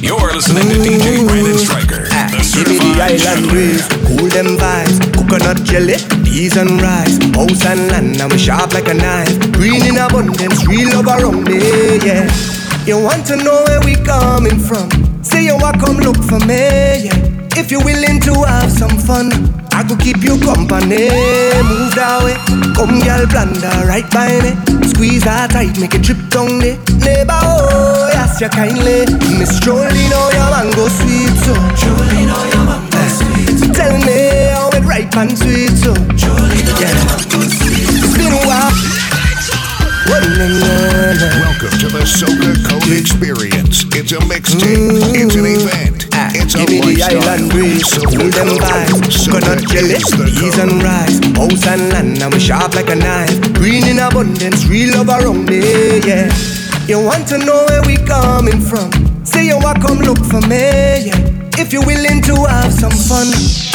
You're listening to DJ Brandon Striker, Ah, the Give me the island breeze, cool them vibes, coconut jelly, peas and rice, house and land, and we sharp like a knife. Green in abundance, real love around me, yeah. You want to know where we coming from? Say you want come look for me, yeah. If you're willing to have some fun, I could keep you company. Move that way, come girl, blunder right by me. Squeeze that tight, make it drip down the neighbor. Oh, yes, you kindly. Miss Jolene, oh your mango sweet so. Jolene, oh your mango sweet. Tell me how it ripe and sweet so. Jolene, oh your mango sweet. It's been a while. Oh. Welcome to the Soca Code Experience. It's a mixtape. It's an event. Give me the island breeze, Soca cool them vibes, coconut jelly, peas and rice, house and land, and we sharp like a knife. Green in abundance, real love around me, yeah. You want to know where we coming from? Say you want come look for me, yeah. If you're willing to have some fun,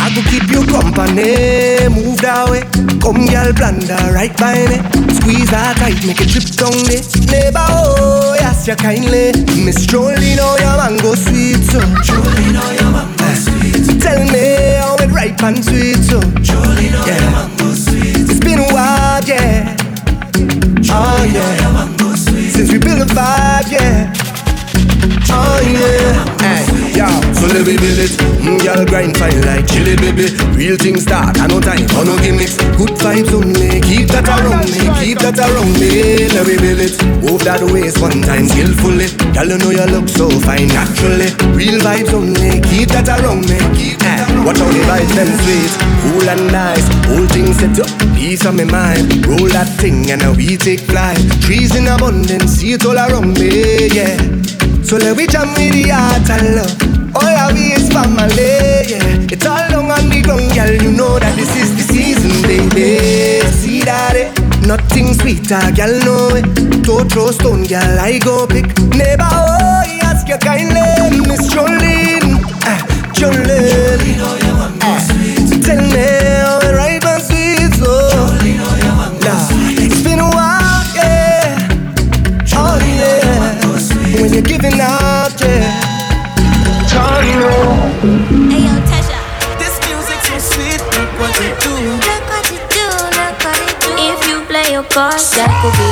I could keep you company. Move that way, come girl, blunder right by me. Squeeze that tight, make it drip down the neighbor. Oh, yes, you kindly. Miss Jolene, oh your mango sweet so. Jolene, oh your mango sweet. Tell me how it ripe and sweet so. Jolene, oh your mango sweet. It's been a while, yeah. Oh, oh yeah. Your mango sweet. Since we built a vibe, yeah. Oh yeah, hey, yo, so let me build it. Mm, y'all grind fine like chili, baby. Real things start, I no time for no gimmicks. Good vibes only, keep that around me, keep that around me. Let me build it. Move that waist one time skillfully. Girl, you know you look so fine naturally. Real vibes only, keep that around me. Keep that around Watch how the vibes them sweet, cool and nice. Whole thing set up, peace on my mind. Roll that thing and now we take flight. Trees in abundance, see it all around me, yeah. So let we jam with the heart and love. All I we is family, yeah. It's all long on the ground, girl. You know that this is the season, baby. See that it? Nothing sweeter, girl, know it. Don't throw stone, girl, I go pick. Neighbor, oh, ask you kindly, Miss Jolene. Ah, Jolene. Ah, tell me play that could be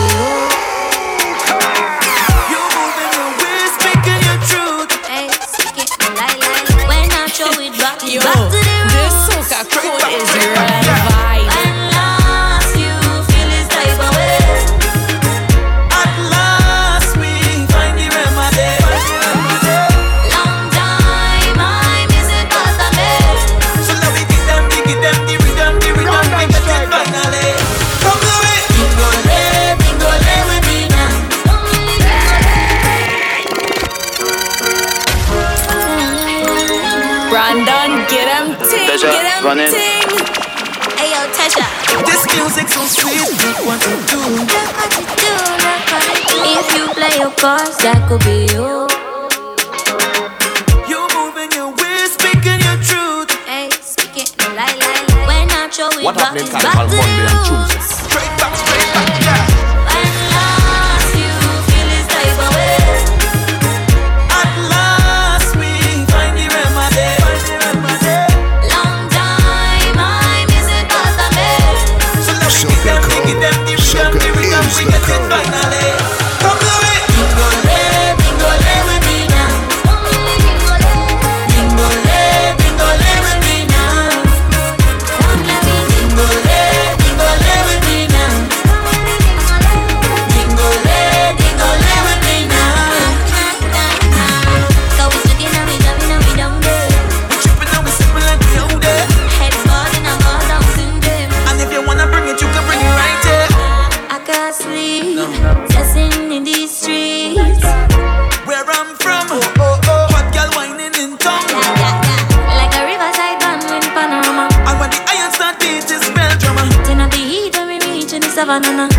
reach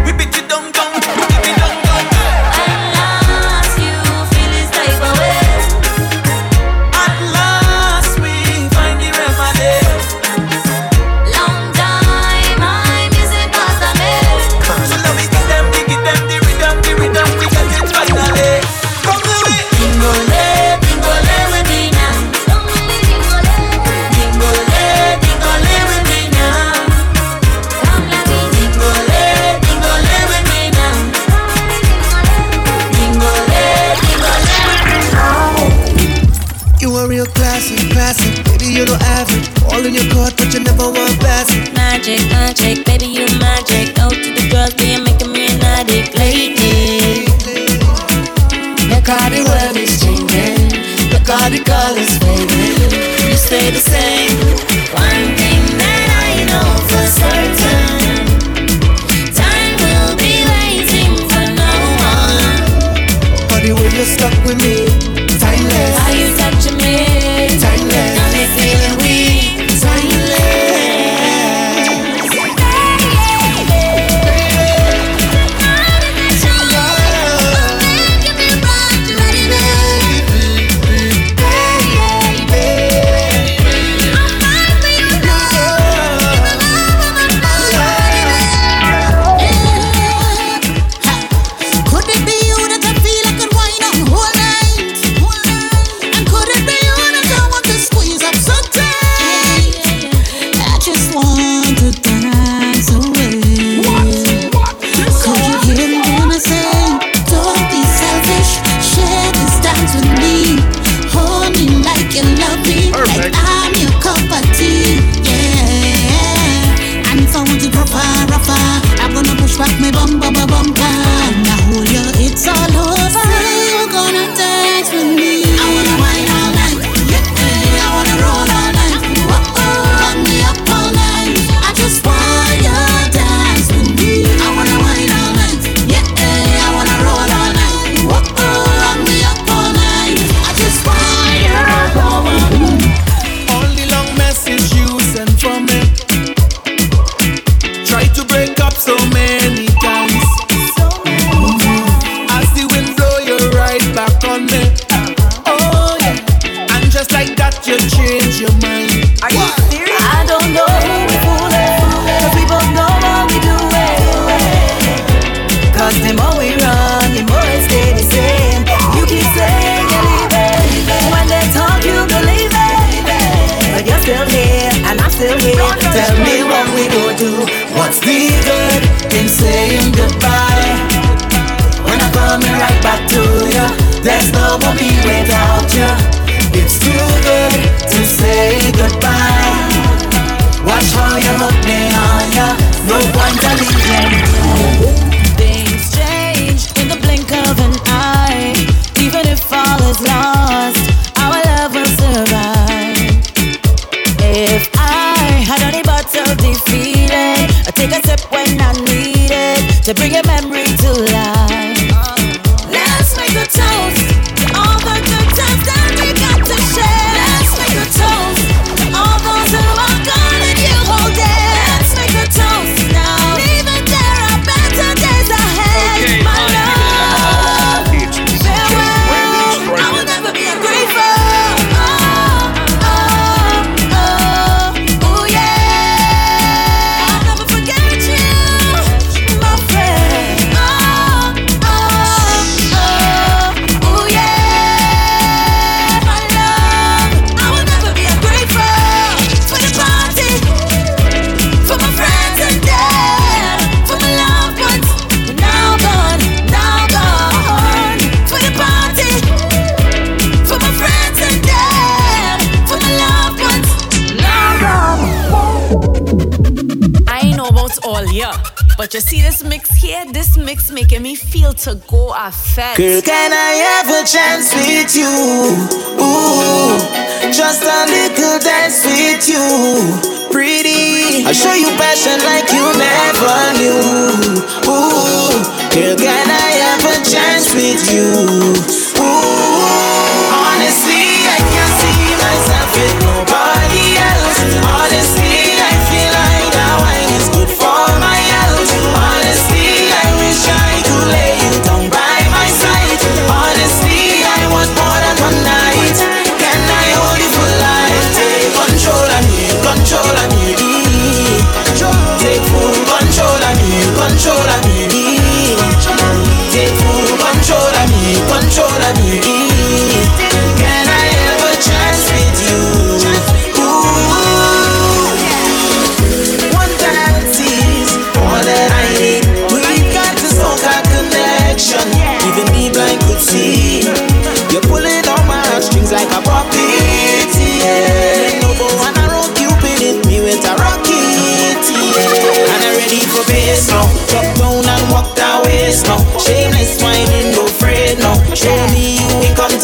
this mix here, this mix making me feel to go a fest. Girl, can I have a chance with you? Ooh, just a little dance with you, pretty. I'll show you passion like you never knew. Ooh, girl, can I have a chance with you?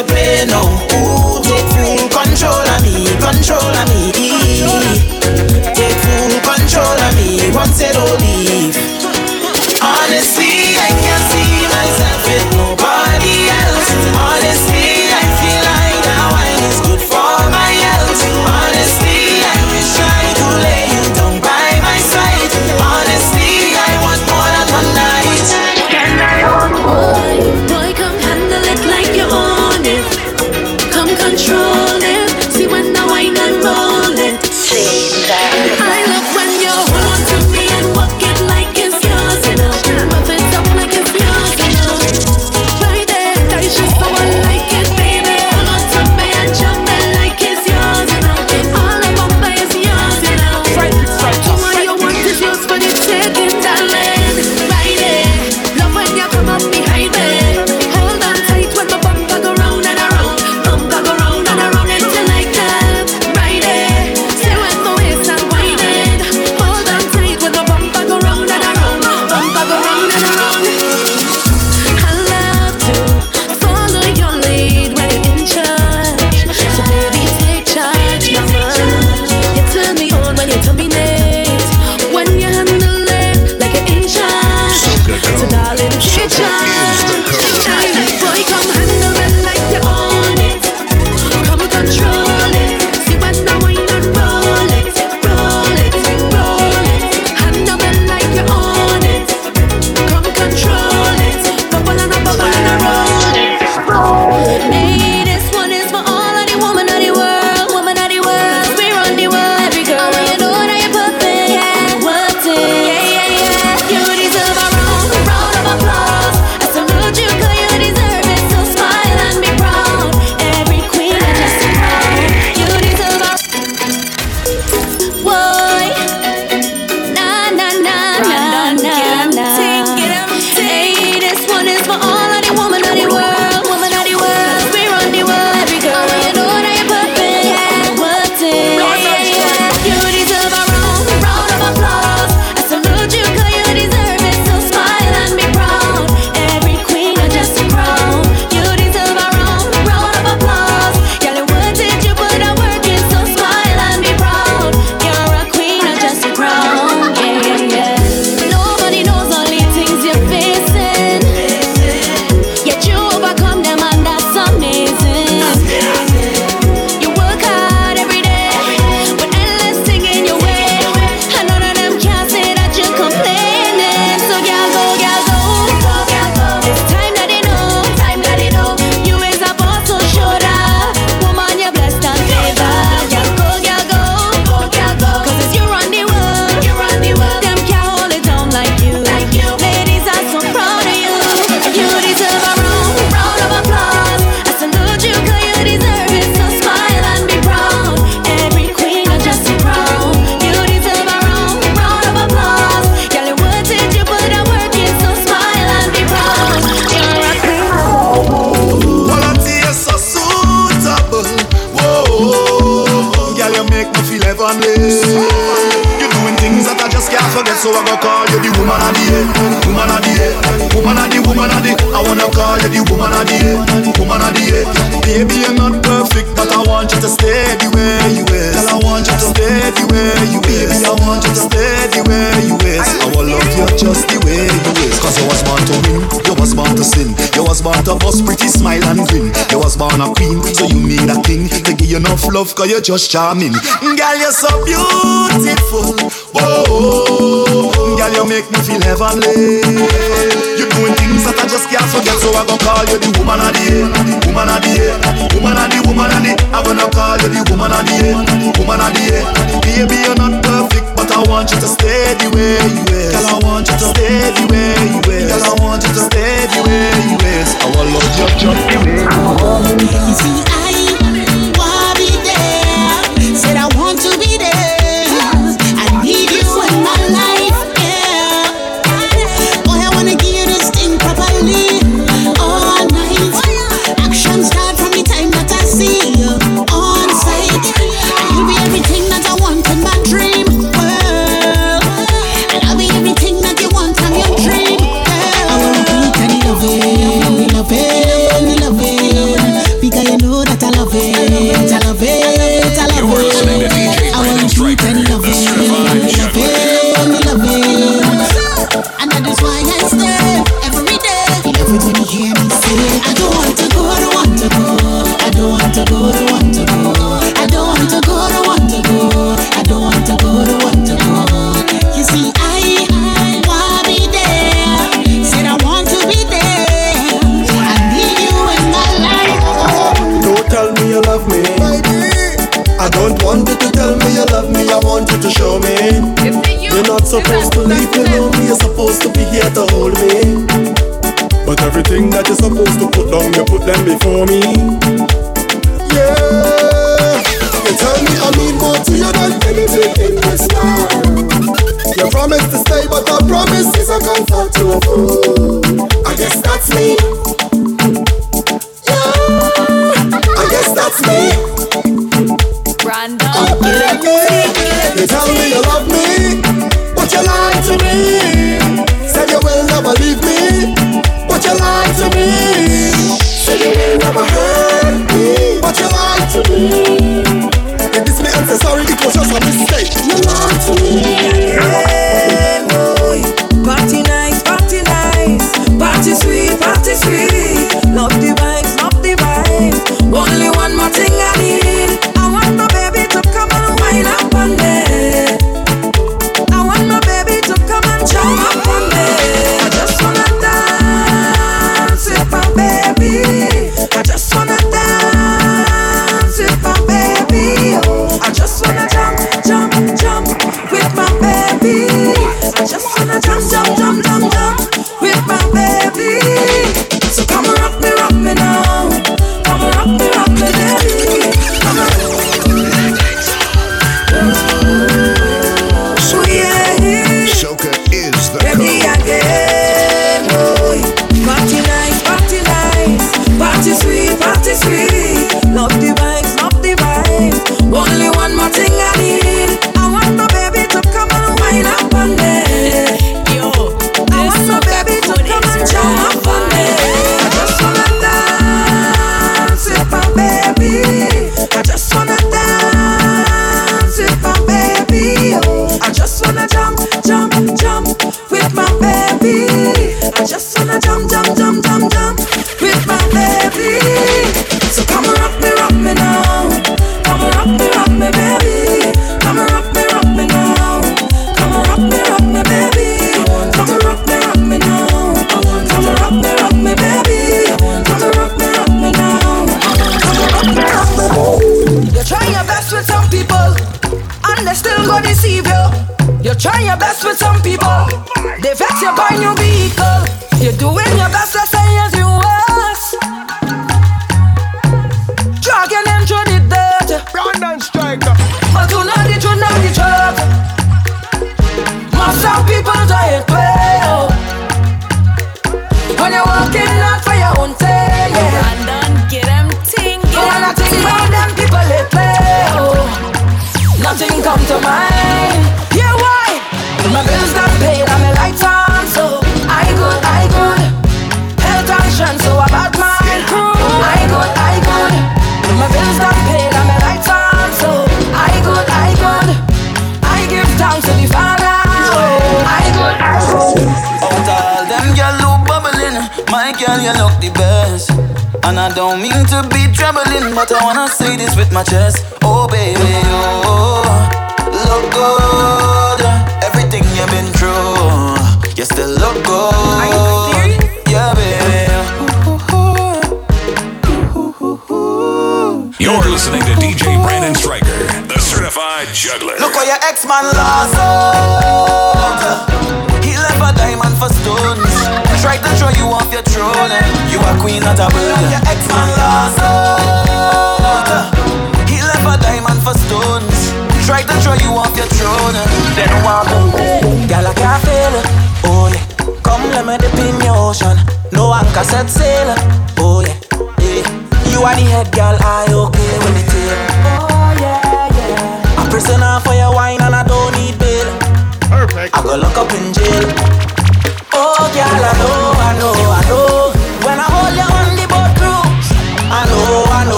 to play on. and a queen, so you need a king to give you enough love, cause you're just charming. Girl, you're so beautiful. Oh, girl, you make me feel heavenly. You're doing things that I just can't forget, so I gonna call you the woman of the year, woman of the year, woman of the woman of the. I'm gonna call you the woman of the year, woman of the year. Baby, you're not. Girl. I want you to stay the way you is. Girl, I want you to stay the way you is. Girl, I want you to stay the way you is. I want love just just the way you are. You're not supposed to leave me lonely, you're supposed to be here to hold me. But everything that you're supposed to put down, you put them before me. Yeah, you tell me I mean more to you than anything in this world. You promise to stay, but I promise is a comfort to a fool. I guess that's me. Yeah, I guess that's me. Brando, oh, you tell me you love me. you're blessed with some people. They vex you by new I wanna say this with my chest.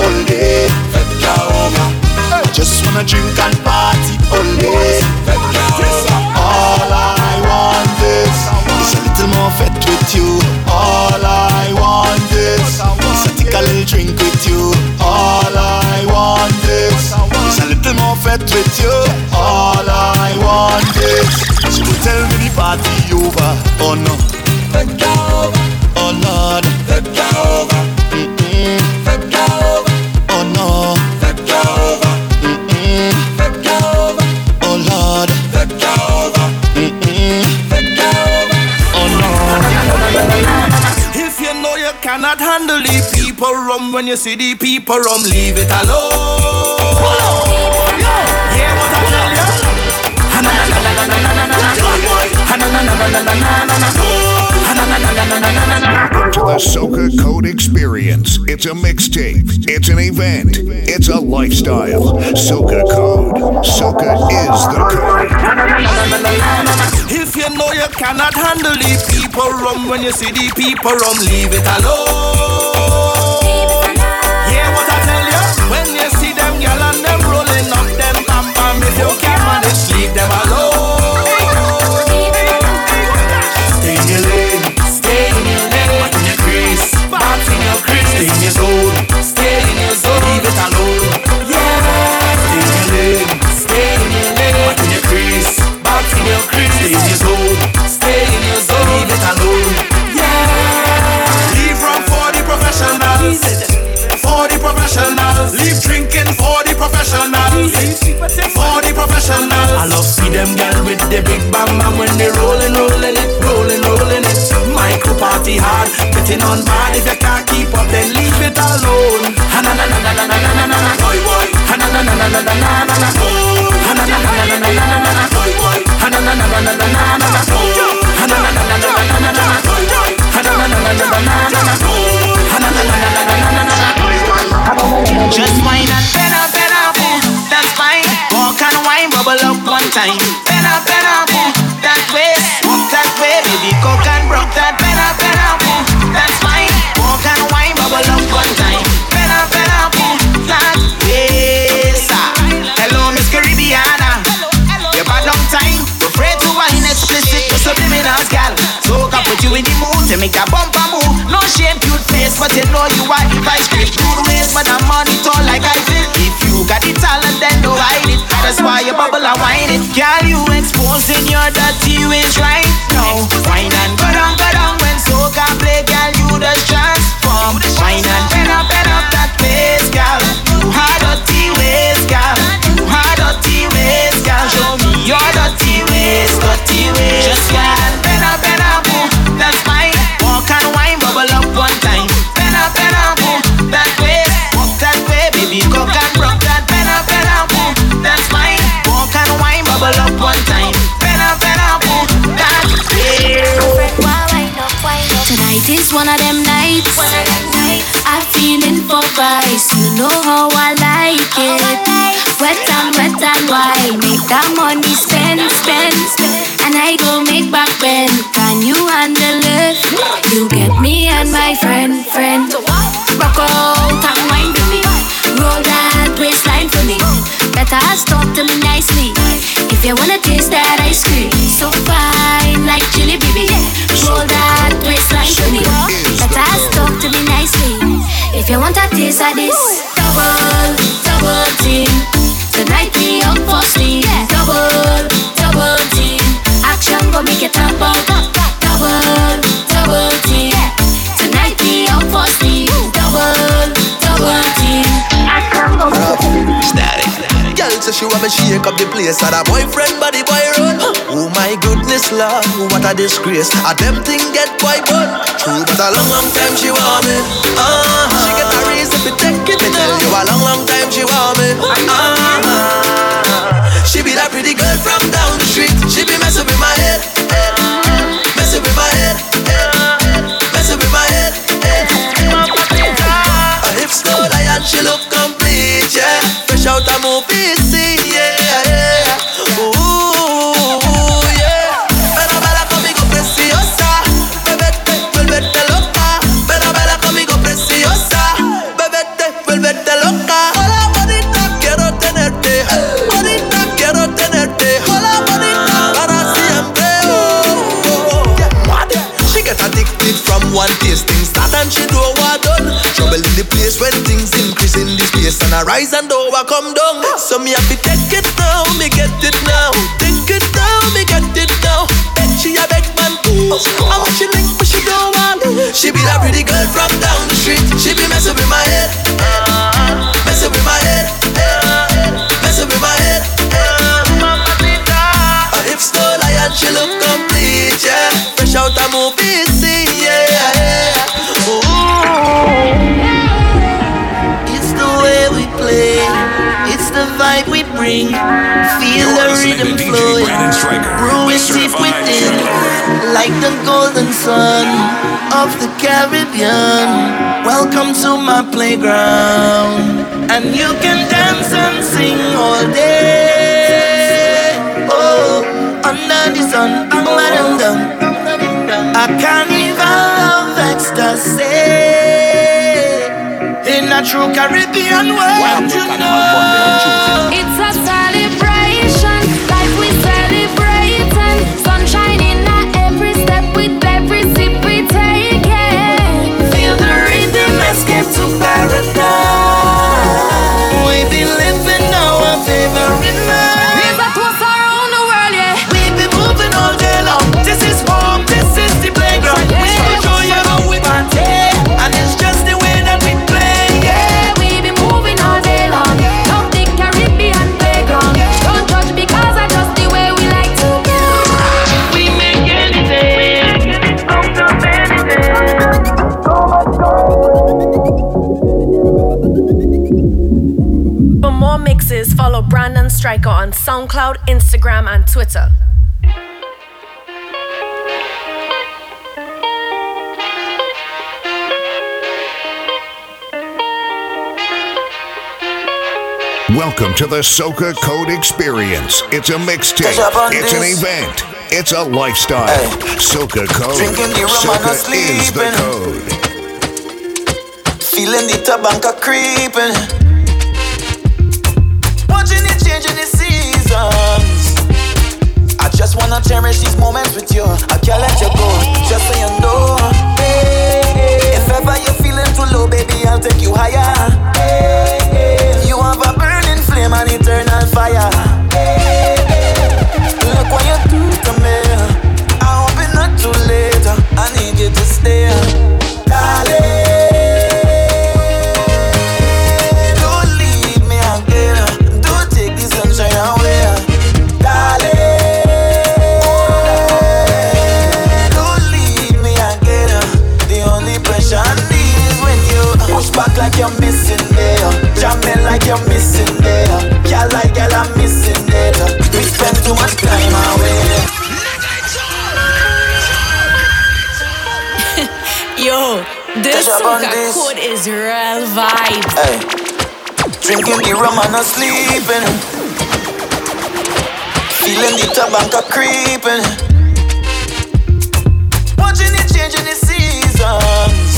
all day. Vodka over. Hey. Just wanna drink and party all day. Vodka over. All I want is, is a little more fed with you. All I want is, is a take a little drink with you. All I want is, is a little more fed with you. All I want is, she will tell me the party over. Oh no. Vodka over. When you see the people rum, leave it alone. Yeah, what I tell ya? To the Soca Code Experience. It's a mixtape. It's an event. It's a lifestyle. Soca Code. Soca is the code. If you know you cannot handle the people rum, when you see the people rum, leave it alone. If you can't leave them alone. Stay in your lane, stay in your lane, back in your crease, back in your crease, stay in your zone, I love see them girl with the big bam bam when they rolling, rolling it, rolling, rolling it. Micro party hard, getting on bad. If you can't keep up, then leave it alone. Na na na na na na na na na, boy boy. Na na na na na na na na na, ha na na na na na na na na na, boy boy. Ha na na na na na na na na na, ha na na na and wine it. Girl, you exposing your dirty ways right now. Wine and go down, go know how I like it. Wet and wet and wine. Make that money spend, spend, spend. And I go make back bend. Can you handle it? You get me and my friend, friend. Rock out and wine with me. Roll that waistline for me. Better talk to me nicely. If you wanna taste that ice cream, so fine like chili baby. Roll that waistline for me. Better talk to me nicely. If you want a taste of this, double, double team. Tonight we up for sleep. Double, double team. Action go make it up out. Double, double team. Tonight we up for sleep. Double, double team. Action go make it Static. Girl say she want me shake up the place And her boyfriend body boy run Oh my goodness love, what a disgrace A them thing get boy bun True but a long long time she want me champion. Welcome to my playground. And you can dance and sing all day. Oh, under the sun, I'm letting them. I can't even love ecstasy. In a true Caribbean world, you know. It's a solid paradise. We've been living our favorite. Striker on SoundCloud, Instagram, and Twitter. Welcome to the Soca Code Experience. It's a mixtape. It's an event. It's a lifestyle. Hey. Soca Code. Drinking the rum Soca is the code. Feeling the tabanka creeping. emotions. I just wanna cherish these moments with you. I can't let you go, just so you know. Hey, if ever you're feeling too low, baby, I'll take you higher. Hey, you have a burning flame and eternal fire. Look what you do to me. I hope it's not too late. I need you to stay. up on this. Code Israel vibe. Hey. Drinking the rum and not sleeping. Feeling the tabanka creeping. Watching it changing the seasons.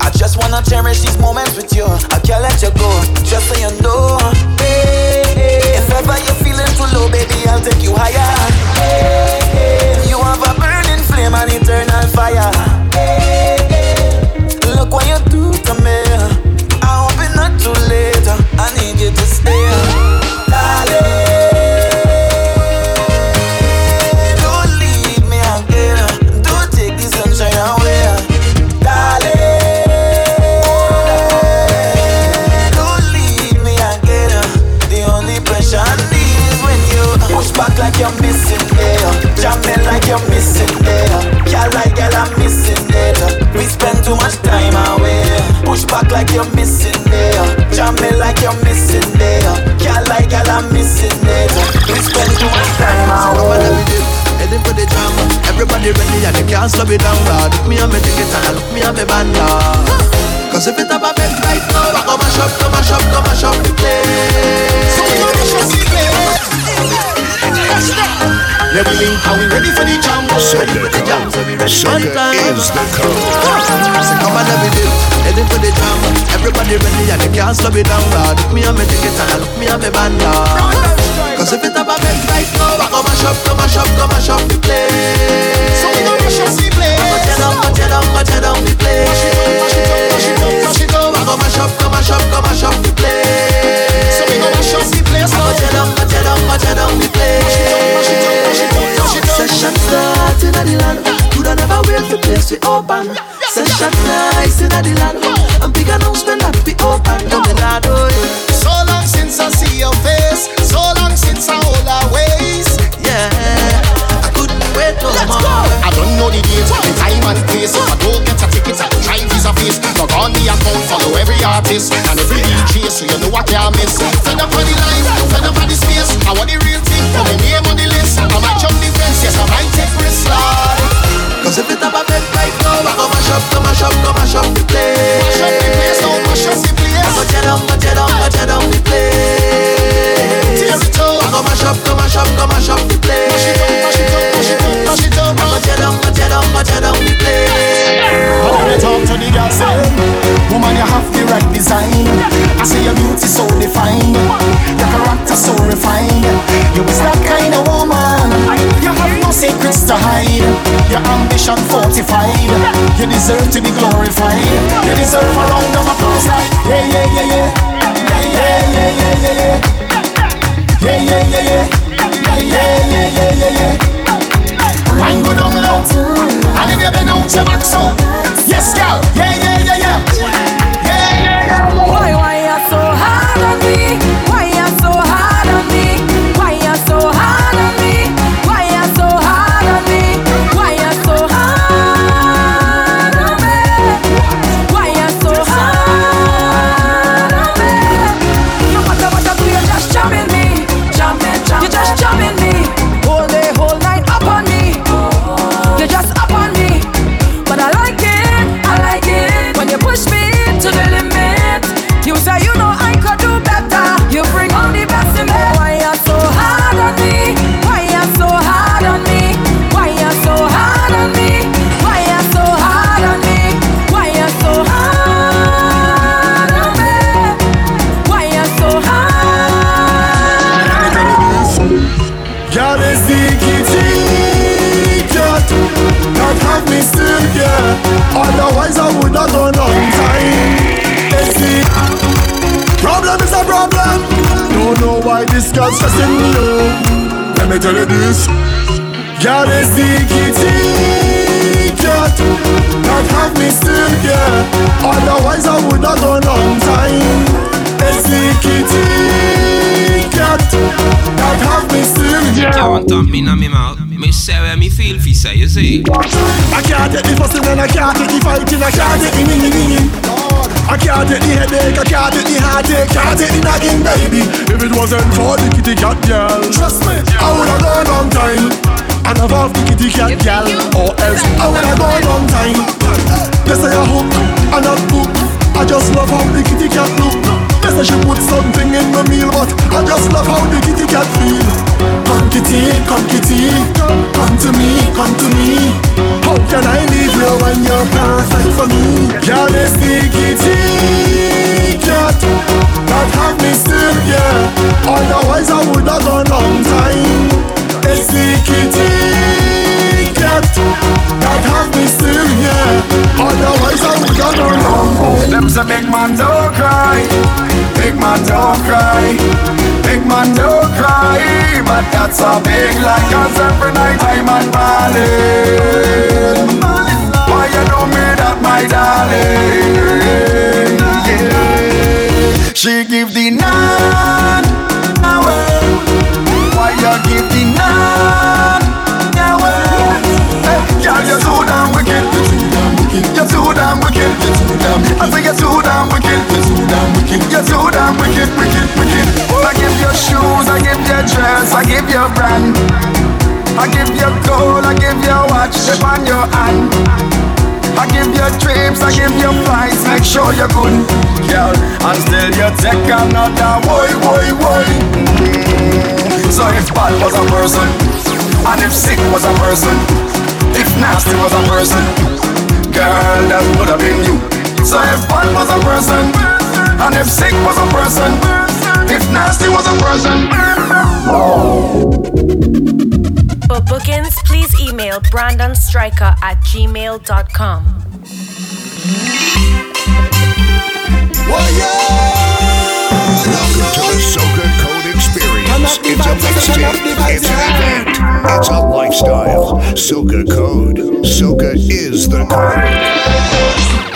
I just wanna cherish these moments with you. I can't let you go, just so you know. Hey, hey. If ever you're feeling too low, baby, I'll take you higher. Hey, you have a burning flame and eternal fire. aguento também. Your ambition fortified. You deserve to be glorified. You deserve a round of applause like yeah, yeah, yeah, yeah, yeah, yeah, yeah, yeah, yeah, yeah, yeah, yeah, yeah, yeah, yeah, yeah, yeah, yeah. Wine go down low And if you bend out your back so Yes girl, yeah, yeah, yeah, yeah Yeah, yeah, yeah Why, why you so hard on me? This girl's stressing me out Let me tell you this. God is the kitty cat That have me still, yeah. Otherwise I would have gone on time. It's the kitty cat That have me still, yeah. Can't dump me in my mouth. Me say where me feel fi say, you see. I can't take the fussing and I can't take the fighting, I can't take the. I can't take the headache, I can't take the heartache, can't take the nagging, baby. If it wasn't for the kitty cat girl, trust me, I would have gone long time. And I've off the kitty cat girl, or oh, else I would have gone long time. They say I hook and not book. I just love how the kitty cat look. They say she put something in the meal, but I just love how the kitty cat feel. Come kitty, come kitty, come to me, come to me. How can I leave you when you're perfect for me? Otherwise I would have gone long time. It's the cat that have me still, yeah. Otherwise I would have gone long time. Them say big man don't cry, big man don't cry, big man don't cry. But that's a big lie 'cause every night I'm on ballin'. Why you do me that, my darling? Yeah. She give the none you're too. You're too. I say you're too damn. You're too damn wicked, wicked, wicked. I give you shoes, I I give you brand. I give you gold, I give you watch, chip on your hand. I give you trips, I give you flights, make sure you're good, girl. And still you take another boy, boy, boy. So if bad was a person, and if sick was a person, if nasty was a person, girl, that would have been you. So if bad was a person, and if sick was a person, if nasty was a person. For bookings, please email brandonstriker at gmail.com. Welcome to the Soca Code Experience. It's a mixtape, it's an event, it's a lifestyle. Soca Code. Soca is the code.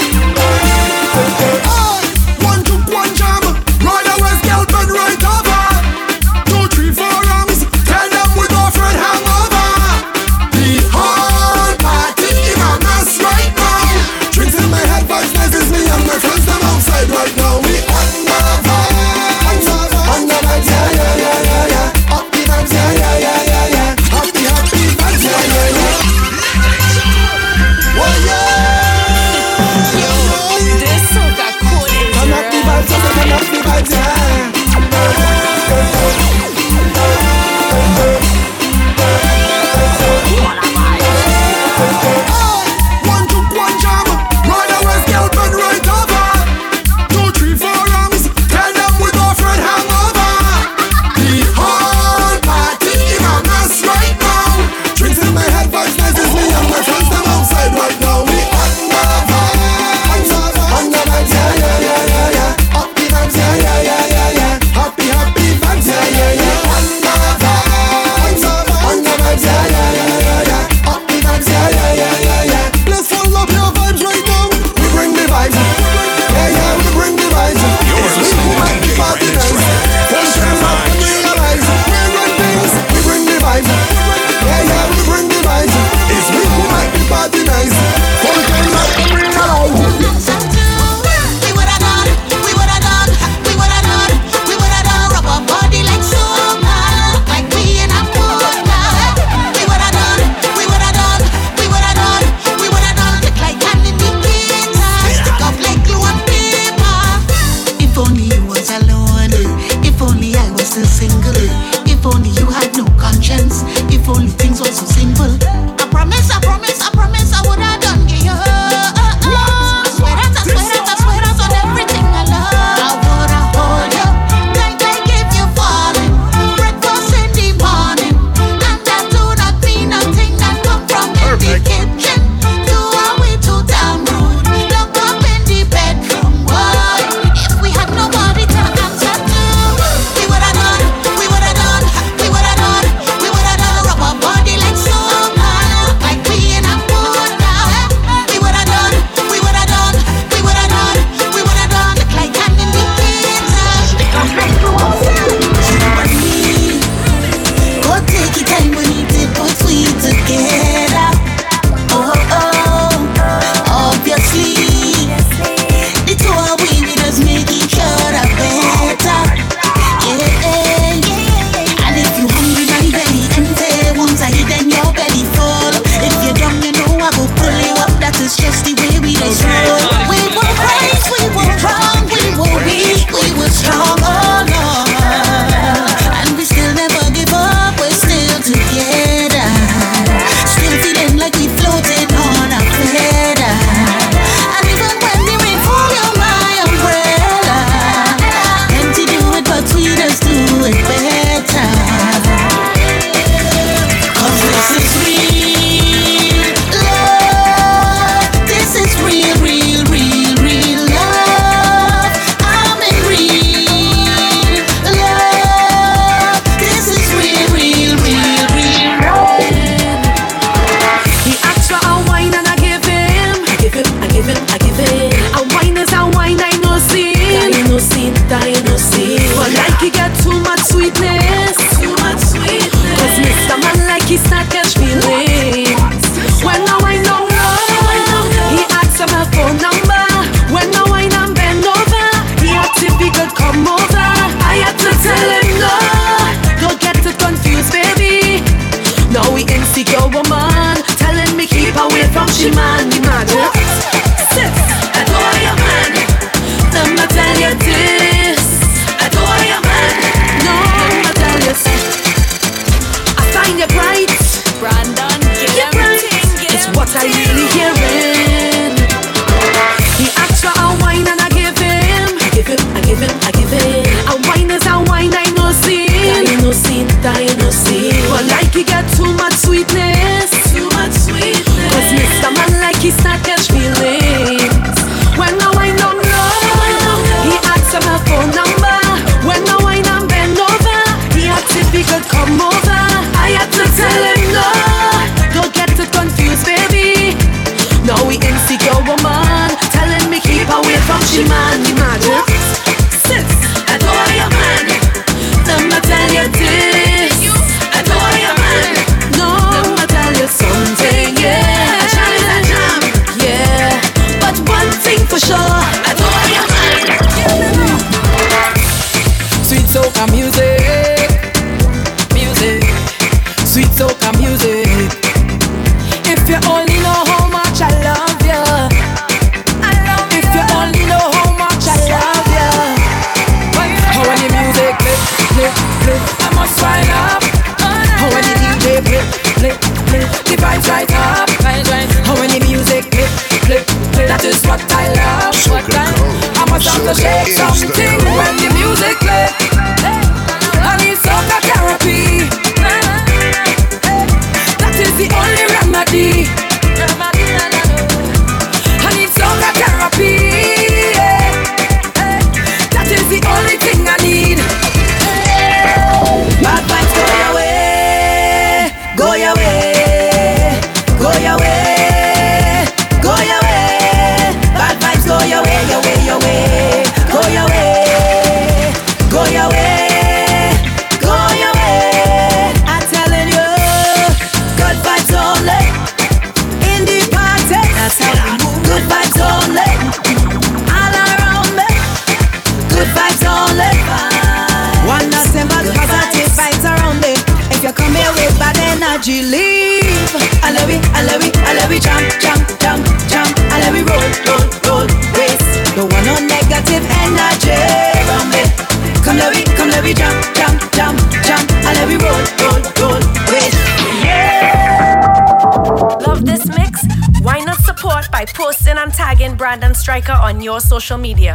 social media.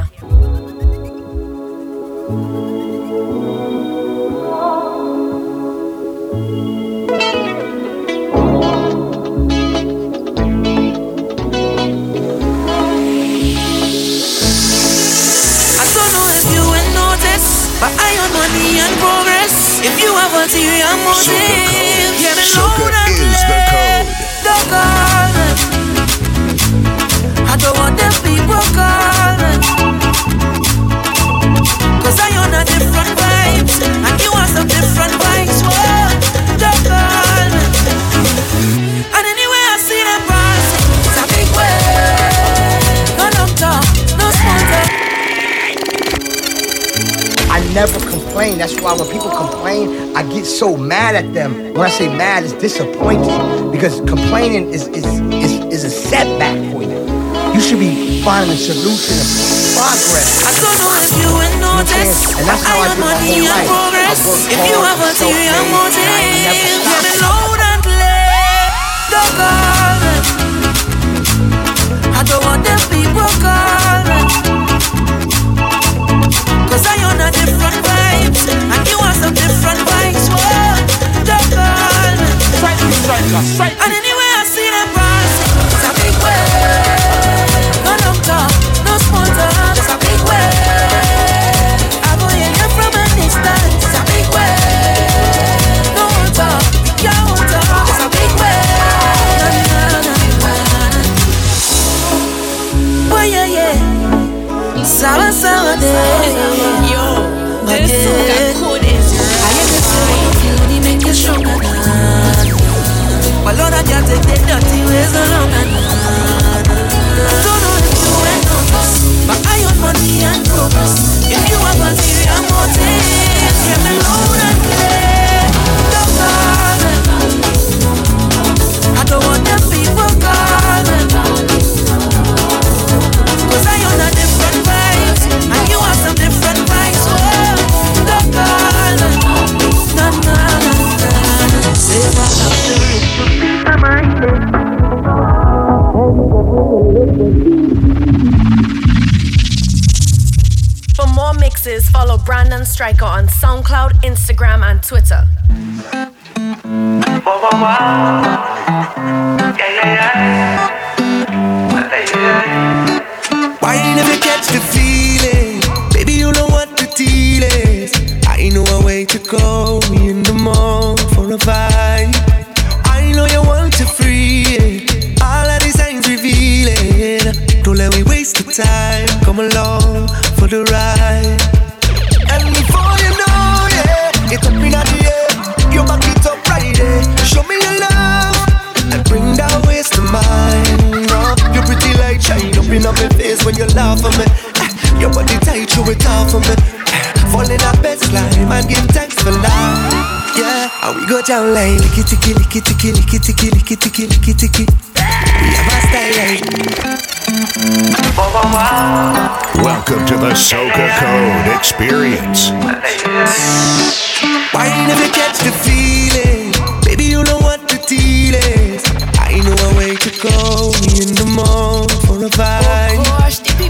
complain. That's why when people complain, I get so mad at them. When I say mad, it's disappointed because complaining is, is, is, is a setback for you. You should be finding a solution and progress. I don't know if you would notice. And that's how I, I do my whole life. I work if you have a theory, I'm on me load and play the garden. I don't want them people calling. Cause I own a different and you want some different vibes. Whoa, not call me. Strike, strike, strike. And then you they Striker on SoundCloud, Instagram, and Twitter. And we go down like licky ticky, licky ticky, licky ticky, licky ticky, licky ticky. We have a style like. Welcome to the Soca Code Experience. Why you never catch the feeling? Baby, you know what the deal is. I know a way to go. Me in the mall for a vibe.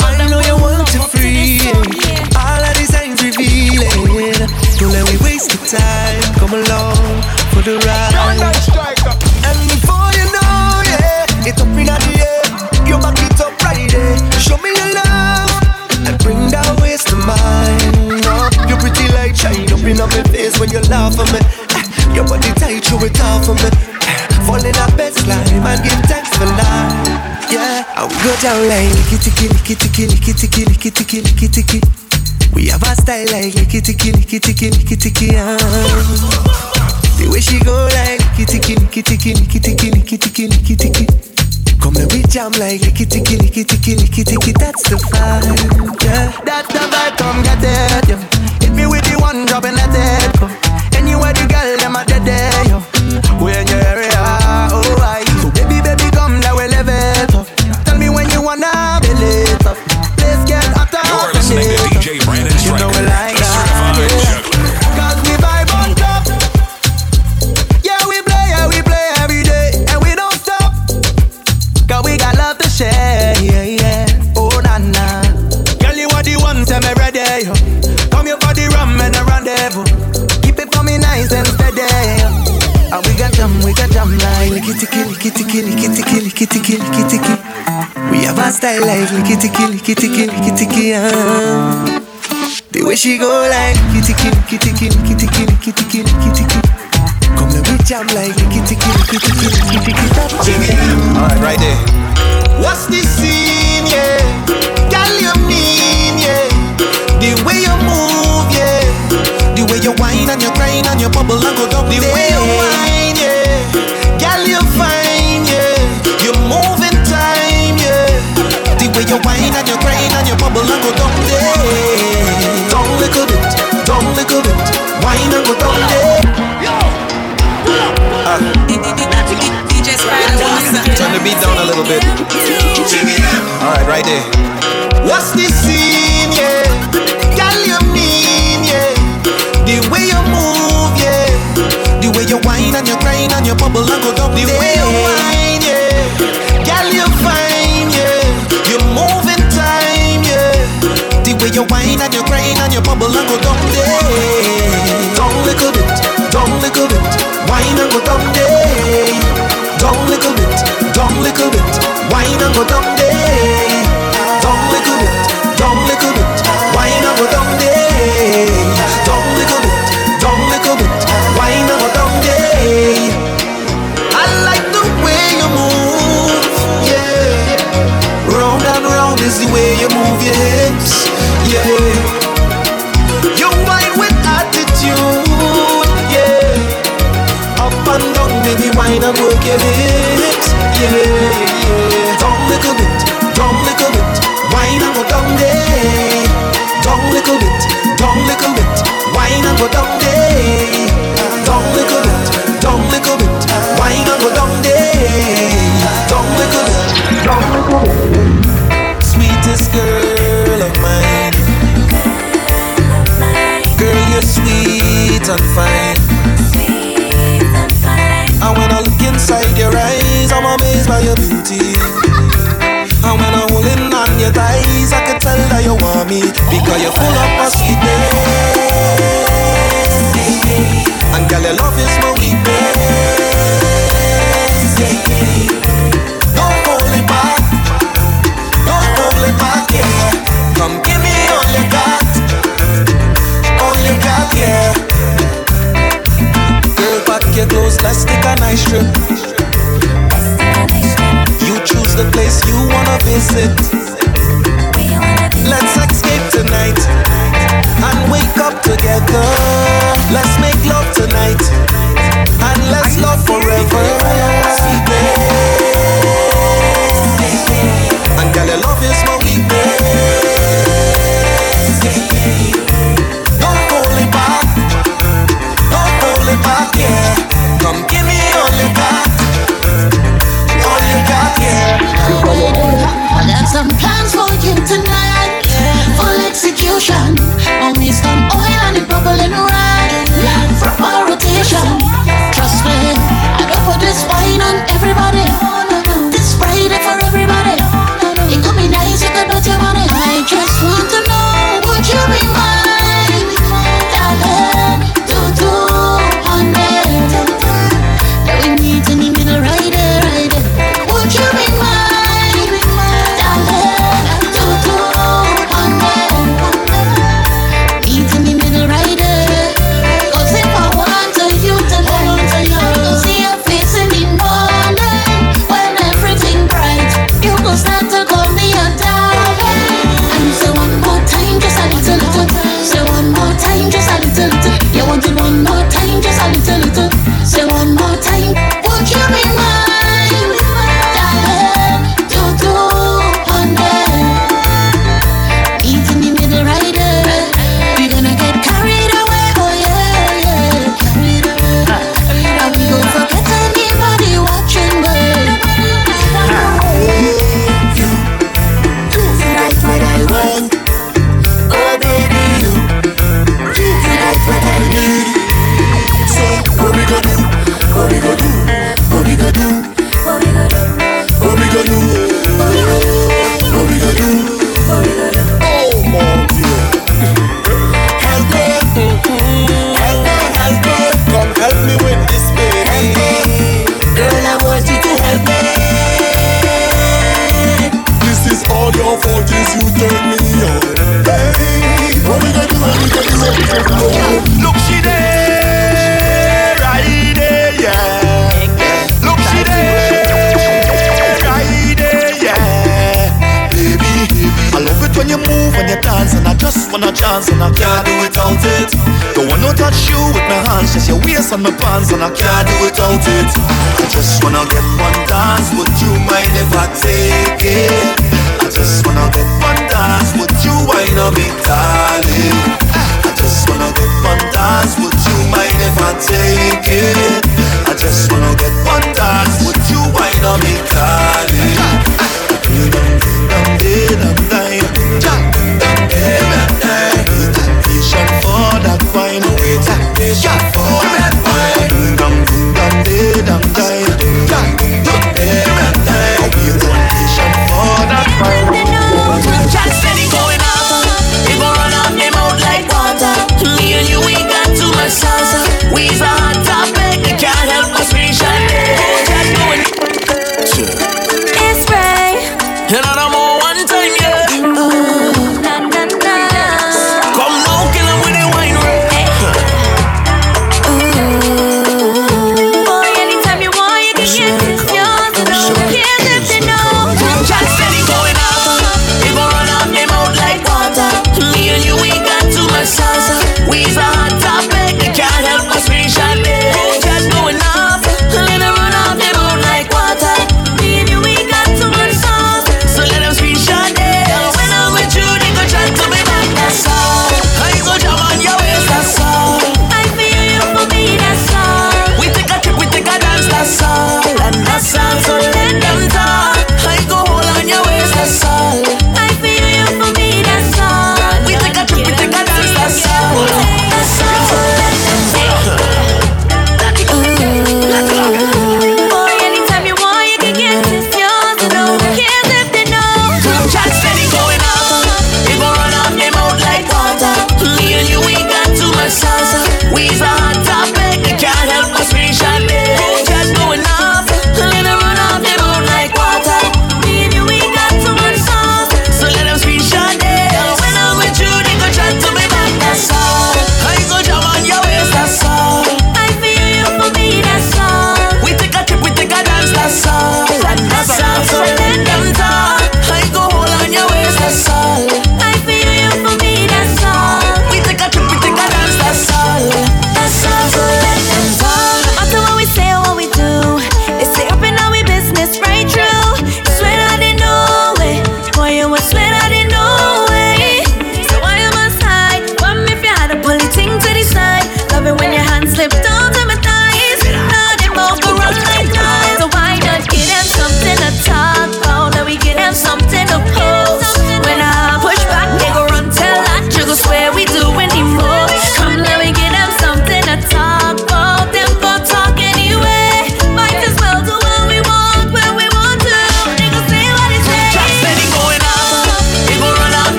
I know you want to free it. All of these signs revealing. Don't let me waste the time. Come along for the ride. And before you know, yeah, it's up in the air. You back it up right there. Show me your love and bring that waist to mine. Oh, you pretty light shine up in my face when you laugh at me. Eh, Your body tight, you it off for me. Eh, Fall in a best line and give thanks for life. Yeah, and we go down like licky ticky, licky ticky, licky ticky, licky ticky, licky ticky. We have a style like licky ticky, licky ticky, licky ticky. ah. The way she go like licky ticky, licky ticky, licky ticky, licky ticky, licky. Come let we jam like licky ticky, licky ticky, licky ticky. That's the vibe, yeah. That's the vibe, come get it, yo. Hit me with the one drop and let it go. We got jam, we got jam like licky ticky, licky ticky, licky ticky, licky ticky, licky ticky. We have a style like licky ticky, licky ticky, licky ticky. ah. The way she go like licky ticky, licky ticky, licky ticky, licky ticky, licky ticky. Come let me jam like licky ticky, licky ticky, licky ticky. That's it. Alright, right there. What's the scene, yeah? Girl, you mean, yeah? The way you move, yeah. The way you whine and you grind and you bubble and go down The way you whine, whine and you grind and you bubble and go down there. Down little bit, down little bit. Whine and go down there. Turn the beat down a little bit. Alright, right there. What's the scene, yeah? Girl, you mean, yeah? The way you move, yeah. The way you whine and you grind and you bubble and go down the way you whine, you whine and you grind and you bubble and go down there. Down little bit, down little bit. Whine and go down there. Down little bit, down little bit. Whine and go down your hips, yeah. Down little bit, down little bit, whine and go down there. Down little bit, down little bit, whine and go down there. Down little little bit, down there. Little bit. Sweetest girl of mine. Girl, you're sweet and fine. by your beauty. And when I'm holding on your thighs, I can tell that you want me because you're full of my. And girl, your love is my weakness. Don't hold it back. Don't hold it back, yeah. Come give me all you got, all you got, yeah. Girl, pack your clothes, let's take a nice trip the place you wanna visit. Let's escape tonight and wake up together. Let's make love tonight and let's love forever. And girl, your love is my weakness. Don't hold it back, don't hold it back, yeah. Come give me. some plans for you tonight. Full execution.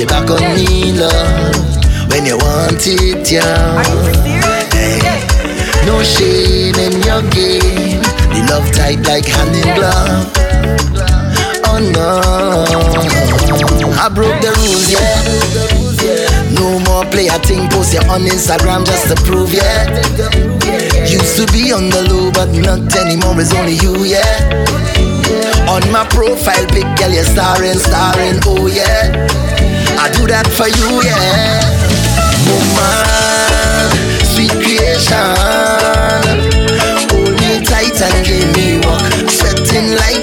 It back on me, love. When you want it, yeah. Hey. No shame in your game. The love tight like hand in glove. Oh no, I broke the rules, yeah. No more play a thing, post you on Instagram just to prove, yeah. Used to be on the low, but not anymore. It's only you, yeah. On my profile pic, girl, you're starring, starring, oh yeah. I do that for you, yeah. Woman, sweet creation. Hold me tight and give me walk. Sweating like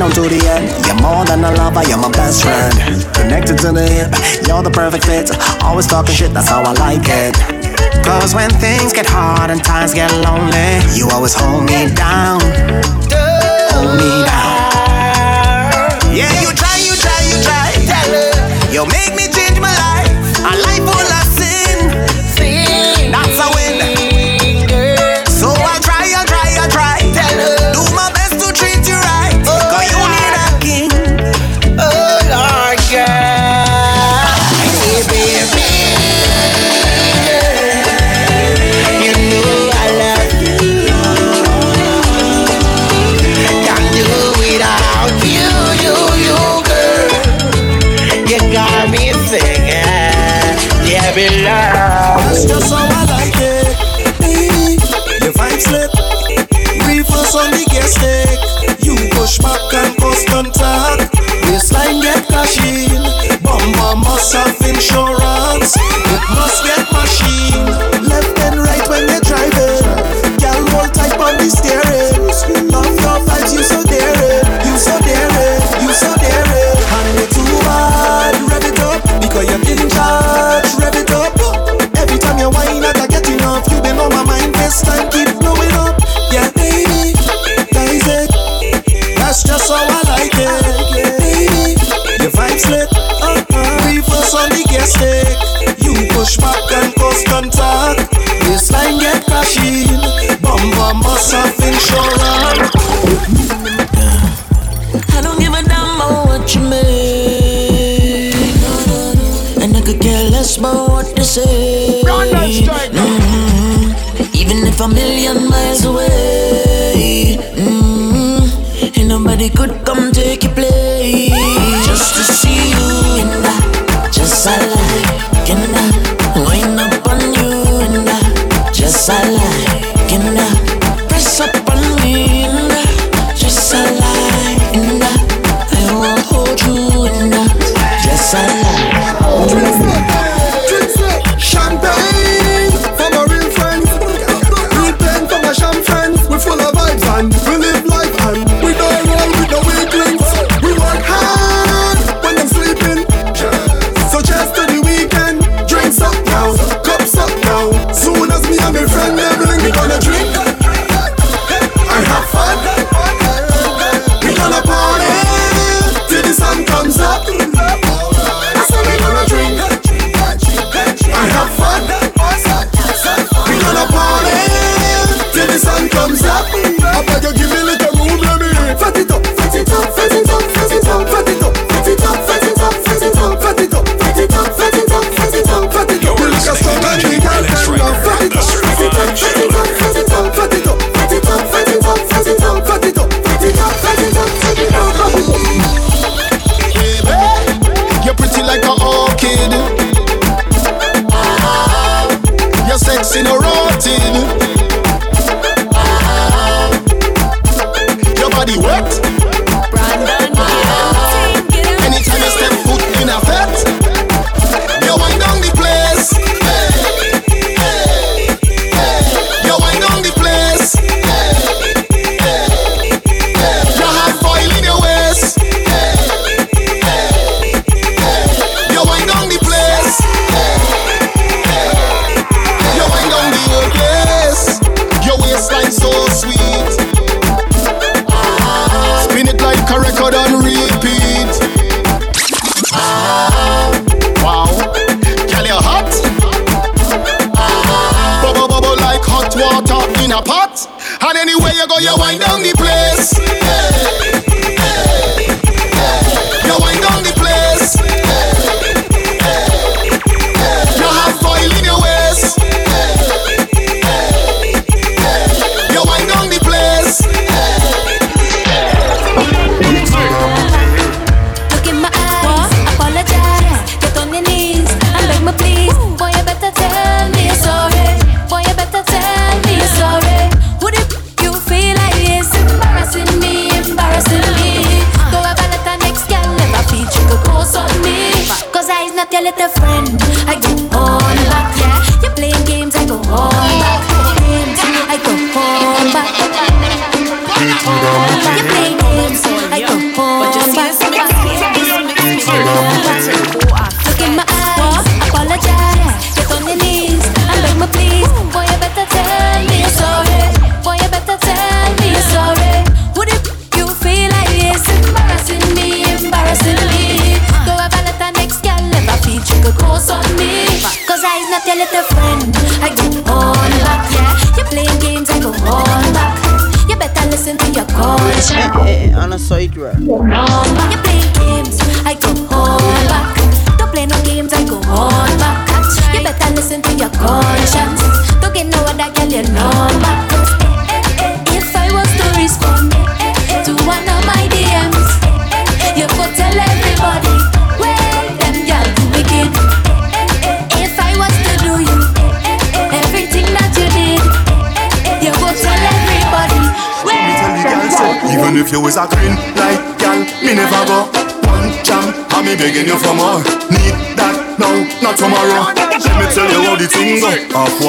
down to the end. You're more than a lover, you're my best friend. Connected to the hip, you're the perfect fit. Always talking shit, that's how I like it. Cause when things get hard and times get lonely, you always hold me down. Hold me down. Yeah, you try, you try, you try. You make bum Reverse on the gas stick. You push back and cause contact. Baseline get crashing. Bum bum must have insurance. I don't give a damn about what you make. And I could care less about what they say. Mhm. Even if a million miles away. mhm, Ain't nobody could come take your place. record on repeat.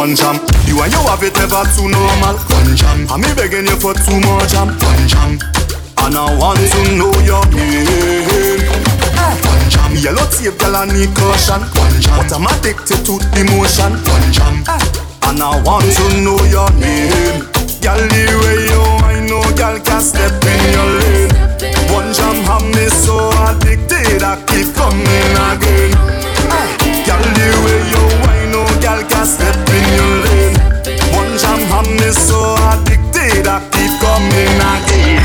One jam, you and you have it ever too normal. One jam, me begging you for two more jam. One jam, and I want to know your name. One jam, yellow tape, girl, I need caution. One jam, but I'm addicted to emotion. One jam, and I want to know your name. Girl, the way you I know, girl, can step in your lane. One jam have me so addicted, I keep coming again. Girl, the way you I know, girl, can step. Me so addicted, I keep coming again.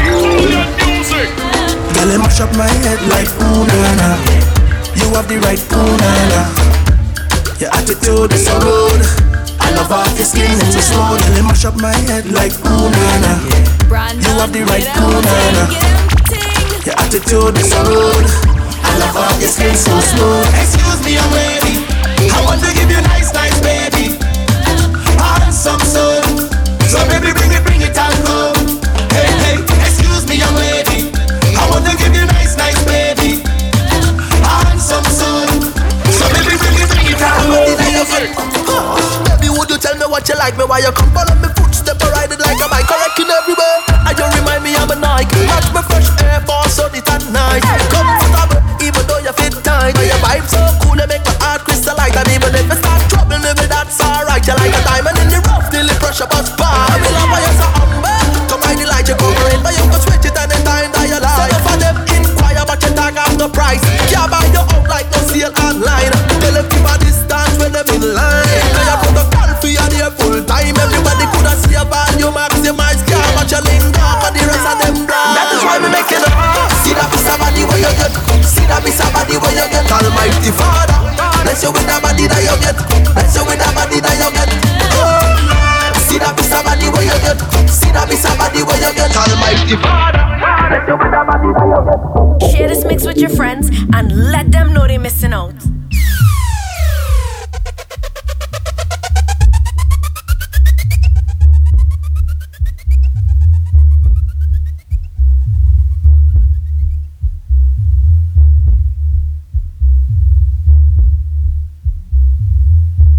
Girl, it mash up my head like ooh na. You have the right ooh na. Your attitude is so rude. I love off your skin, it's so smooth. Girl, it mash up my head like ooh na. You have the right ooh na. Your attitude is so rude. I love off your skin, so smooth. Excuse me, young lady. I want to give you nice, nice baby. Handsome son. So baby, bring it, bring it and come. Hey, hey. Excuse me, young lady. I want to give you nice, nice baby. Ah, Handsome son. So baby, bring it, bring it and come. Baby, would you tell me what you like me? Why you come follow me footstep or ride it like a bike? Correcting everywhere. And you remind me I'm a Nike. Match me fresh air force on it at night. Comfortable, even though you fit tight. But your vibe so cool, you make my heart crystalline. And even if I start trouble, maybe that's alright. You like a diamond in the rough, till the pressure bust bar. You the price. Can't buy you out like no sale online. Tell them keep a distance when them in line. Now you protocol for you there full time. Everybody could have see a value maximize. Can't watch your linger, but the rest of them blind. That is why we make it up. See that piece of body where you get. See that piece of body where you get. Almighty Father, bless you with that body that you get. Bless you with that body that you get. Oh, see that piece of body where you get. See that piece of body where you get. Almighty Father, Share this mix with your friends and let them know they're missing out.